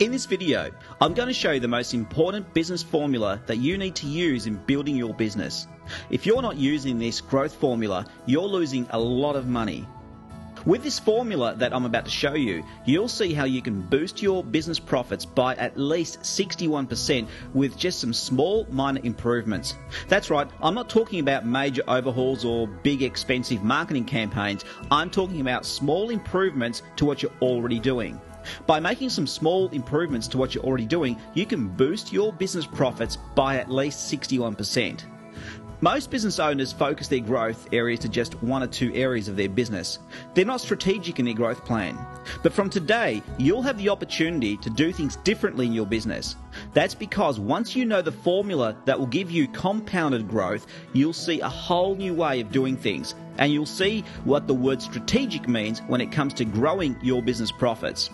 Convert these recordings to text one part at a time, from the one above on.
In this video, I'm going to show you the most important business formula that you need to use in building your business. If you're not using this growth formula, you're losing a lot of money. With this formula that I'm about to show you, you'll see how you can boost your business profits by at least 61% with just some small minor improvements. That's right, I'm not talking about major overhauls or big expensive marketing campaigns. I'm talking about small improvements to what you're already doing. By making some small improvements to what you're already doing, you can boost your business profits by at least 61%. Most business owners focus their growth areas to just one or two areas of their business. They're not strategic in their growth plan. But from today, you'll have the opportunity to do things differently in your business. That's because once you know the formula that will give you compounded growth, you'll see a whole new way of doing things. And you'll see what the word strategic means when it comes to growing your business profits.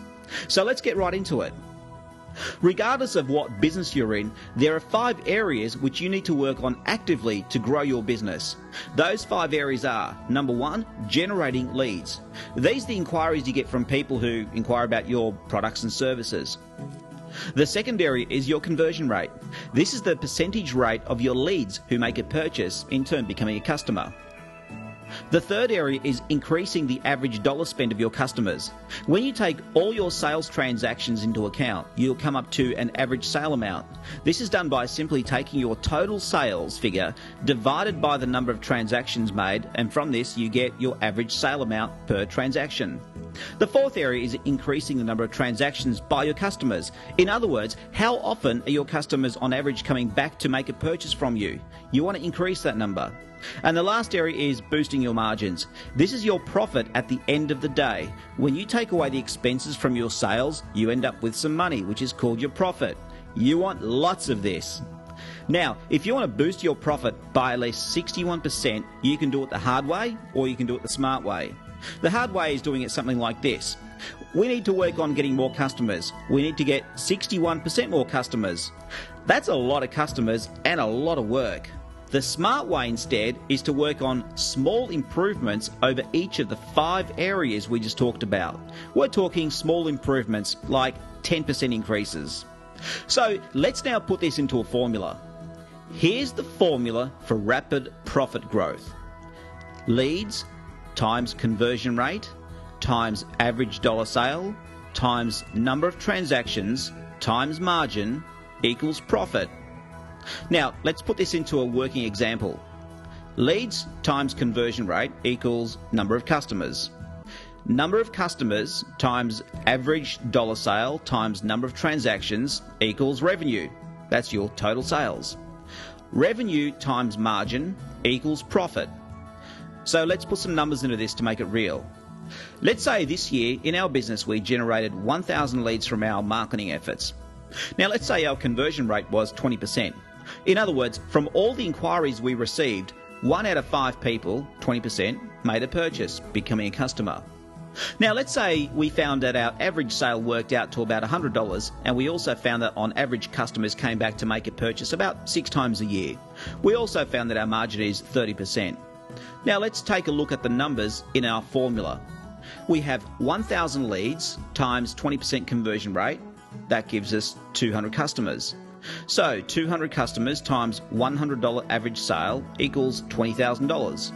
So let's get right into it. Regardless of what business you're in, there are five areas which you need to work on actively to grow your business. Those five areas are number one, generating leads. These are the inquiries you get from people who inquire about your products and services. The second area is your conversion rate. This is the percentage rate of your leads who make a purchase, in turn becoming a customer. The third area is increasing the average dollar spend of your customers. When you take all your sales transactions into account, you'll come up to an average sale amount. This is done by simply taking your total sales figure divided by the number of transactions made, and from this you get your average sale amount per transaction. The fourth area is increasing the number of transactions by your customers. In other words, how often are your customers on average coming back to make a purchase from you? You want to increase that number. And the last area is boosting your margins. This is your profit at the end of the day. When you take away the expenses from your sales, you end up with some money, which is called your profit. You want lots of this. Now, if you want to boost your profit by at least 61%, you can do it the hard way or you can do it the smart way. The hard way is doing it something like this. We need to work on getting more customers. We need to get 61% more customers. That's a lot of customers and a lot of work. The smart way instead is to work on small improvements over each of the five areas we just talked about. We're talking small improvements like 10% increases. So let's now put this into a formula. Here's the formula for rapid profit growth leads times conversion rate times average dollar sale times number of transactions times margin equals profit. Now, let's put this into a working example. Leads times conversion rate equals number of customers. Number of customers times average dollar sale times number of transactions equals revenue. That's your total sales. Revenue times margin equals profit. So let's put some numbers into this to make it real. Let's say this year in our business we generated 1,000 leads from our marketing efforts. Now let's say our conversion rate was 20%. In other words, from all the inquiries we received, one out of five people, 20%, made a purchase, becoming a customer. Now, let's say we found that our average sale worked out to about $100, and we also found that on average customers came back to make a purchase about six times a year. We also found that our margin is 30%. Now, let's take a look at the numbers in our formula. We have 1,000 leads times 20% conversion rate, that gives us 200 customers. So, 200 customers times $100 average sale equals $20,000.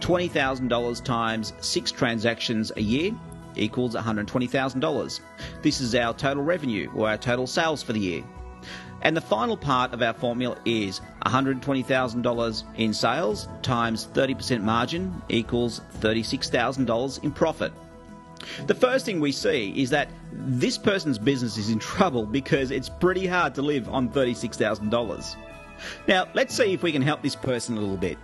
$20,000 times 6 transactions a year equals $120,000. This is our total revenue or our total sales for the year. And the final part of our formula is $120,000 in sales times 30% margin equals $36,000 in profit. The first thing we see is that this person's business is in trouble because it's pretty hard to live on $36,000. Now, let's see if we can help this person a little bit.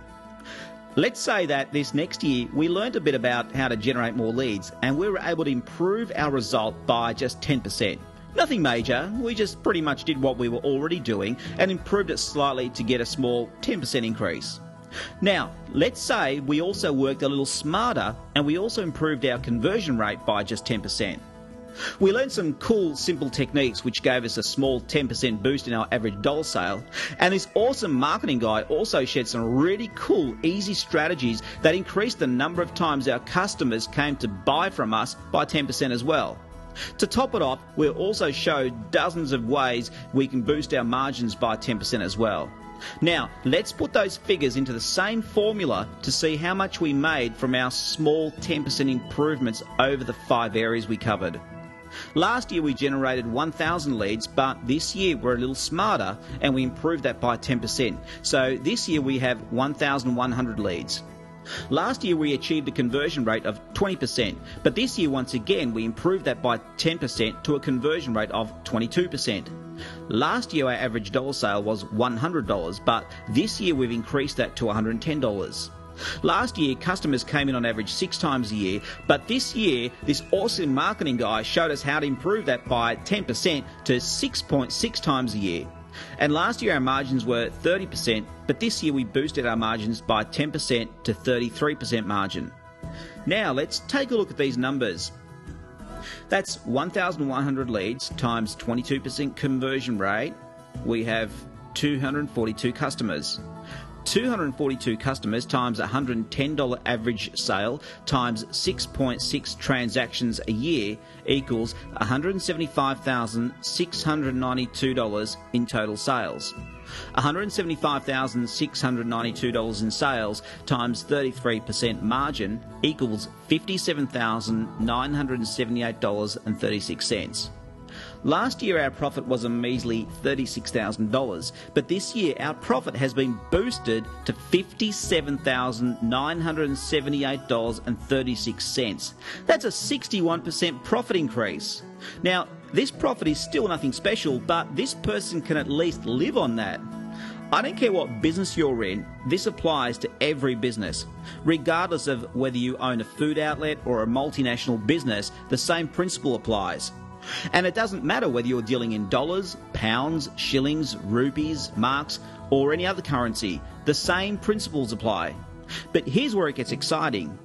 Let's say that this next year we learned a bit about how to generate more leads and we were able to improve our result by just 10%. Nothing major, we just pretty much did what we were already doing and improved it slightly to get a small 10% increase. Now, let's say we also worked a little smarter and we also improved our conversion rate by just 10%. We learned some cool, simple techniques which gave us a small 10% boost in our average dollar sale. And this awesome marketing guy also shared some really cool, easy strategies that increased the number of times our customers came to buy from us by 10% as well. To top it off, we'll also showed dozens of ways we can boost our margins by 10% as well. Now, let's put those figures into the same formula to see how much we made from our small 10% improvements over the five areas we covered. Last year we generated 1,000 leads, but this year we're a little smarter and we improved that by 10%. So this year we have 1,100 leads. Last year we achieved a conversion rate of 20%, but this year once again we improved that by 10% to a conversion rate of 22%. Last year our average dollar sale was $100, but this year we've increased that to $110. Last year, customers came in on average six times a year, but this year, this awesome marketing guy showed us how to improve that by 10% to 6.6 times a year. And last year our margins were 30%, but this year we boosted our margins by 10% to 33% margin. Now let's take a look at these numbers. That's 1,100 leads times 22% conversion rate. We have 242 customers. 242 customers times $110 average sale times 6.6 transactions a year equals $175,692 in total sales. $175,692 in sales times 33% margin equals $57,978.36. Last year our profit was a measly $36,000, but this year our profit has been boosted to $57,978.36. That's a 61% profit increase. Now, this profit is still nothing special, but this person can at least live on that. I don't care what business you're in, this applies to every business. Regardless of whether you own a food outlet or a multinational business, the same principle applies. And it doesn't matter whether you're dealing in dollars, pounds, shillings, rupees, marks, or any other currency, the same principles apply. But here's where it gets exciting.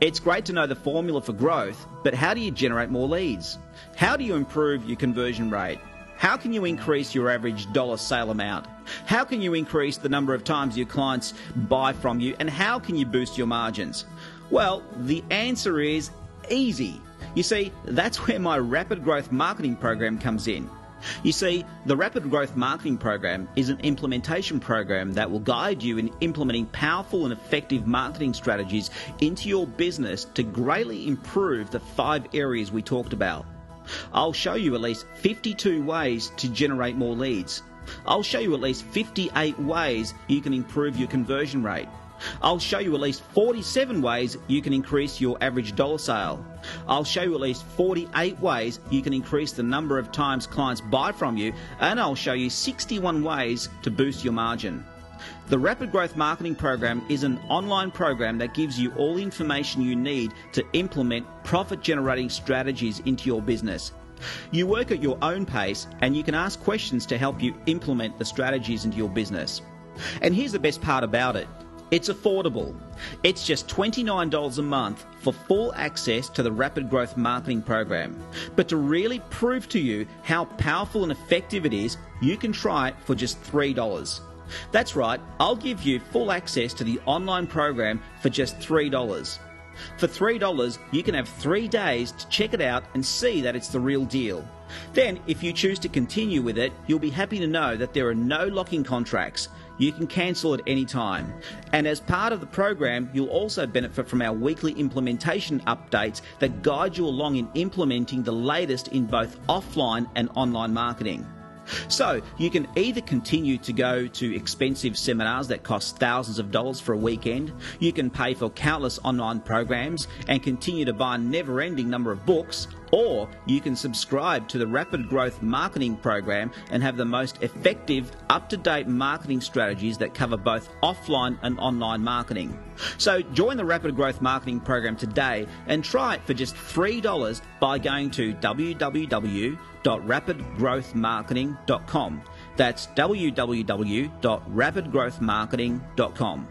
It's great to know the formula for growth, but how do you generate more leads? How do you improve your conversion rate? How can you increase your average dollar sale amount? How can you increase the number of times your clients buy from you? And how can you boost your margins? Well, the answer is easy. You see, that's where my Rapid Growth Marketing Program comes in. You see, the Rapid Growth Marketing Program is an implementation program that will guide you in implementing powerful and effective marketing strategies into your business to greatly improve the five areas we talked about. I'll show you at least 52 ways to generate more leads. I'll show you at least 58 ways you can improve your conversion rate. I'll show you at least 47 ways you can increase your average dollar sale. I'll show you at least 48 ways you can increase the number of times clients buy from you, and I'll show you 61 ways to boost your margin. The Rapid Growth Marketing Program is an online program that gives you all the information you need to implement profit generating strategies into your business. You work at your own pace and you can ask questions to help you implement the strategies into your business. And here's the best part about it it's affordable. It's just $29 a month for full access to the Rapid Growth Marketing Program. But to really prove to you how powerful and effective it is, you can try it for just $3. That's right, I'll give you full access to the online program for just $3. For $3, you can have three days to check it out and see that it's the real deal. Then, if you choose to continue with it, you'll be happy to know that there are no locking contracts. You can cancel at any time. And as part of the program, you'll also benefit from our weekly implementation updates that guide you along in implementing the latest in both offline and online marketing. So you can either continue to go to expensive seminars that cost thousands of dollars for a weekend, you can pay for countless online programs and continue to buy a never ending number of books, or you can subscribe to the Rapid Growth Marketing Program and have the most effective, up to date marketing strategies that cover both offline and online marketing. So join the Rapid Growth Marketing Program today and try it for just $3 by going to www.rapidgrowthmarketing.com. That's www.rapidgrowthmarketing.com.